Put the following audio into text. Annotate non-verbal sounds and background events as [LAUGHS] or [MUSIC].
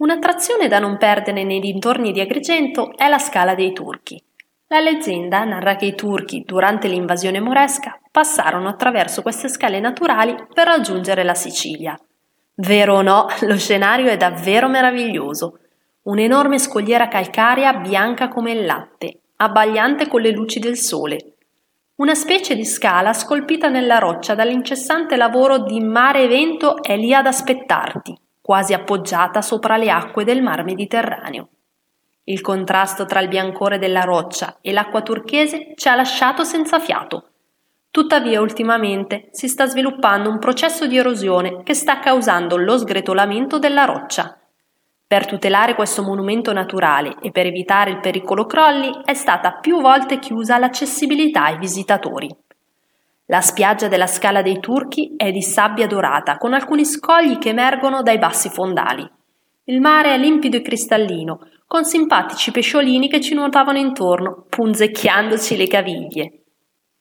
Un'attrazione da non perdere nei dintorni di Agrigento è la Scala dei Turchi. La leggenda narra che i turchi, durante l'invasione moresca, passarono attraverso queste scale naturali per raggiungere la Sicilia. Vero o no, [LAUGHS] lo scenario è davvero meraviglioso. Un'enorme scogliera calcarea bianca come il latte, abbagliante con le luci del sole. Una specie di scala scolpita nella roccia dall'incessante lavoro di mare e vento è lì ad aspettarti, quasi appoggiata sopra le acque del mar Mediterraneo. Il contrasto tra il biancore della roccia e l'acqua turchese ci ha lasciato senza fiato. Tuttavia ultimamente si sta sviluppando un processo di erosione che sta causando lo sgretolamento della roccia. Per tutelare questo monumento naturale e per evitare il pericolo crolli è stata più volte chiusa l'accessibilità ai visitatori. La spiaggia della Scala dei Turchi è di sabbia dorata, con alcuni scogli che emergono dai bassi fondali. Il mare è limpido e cristallino, con simpatici pesciolini che ci nuotavano intorno, punzecchiandoci le caviglie.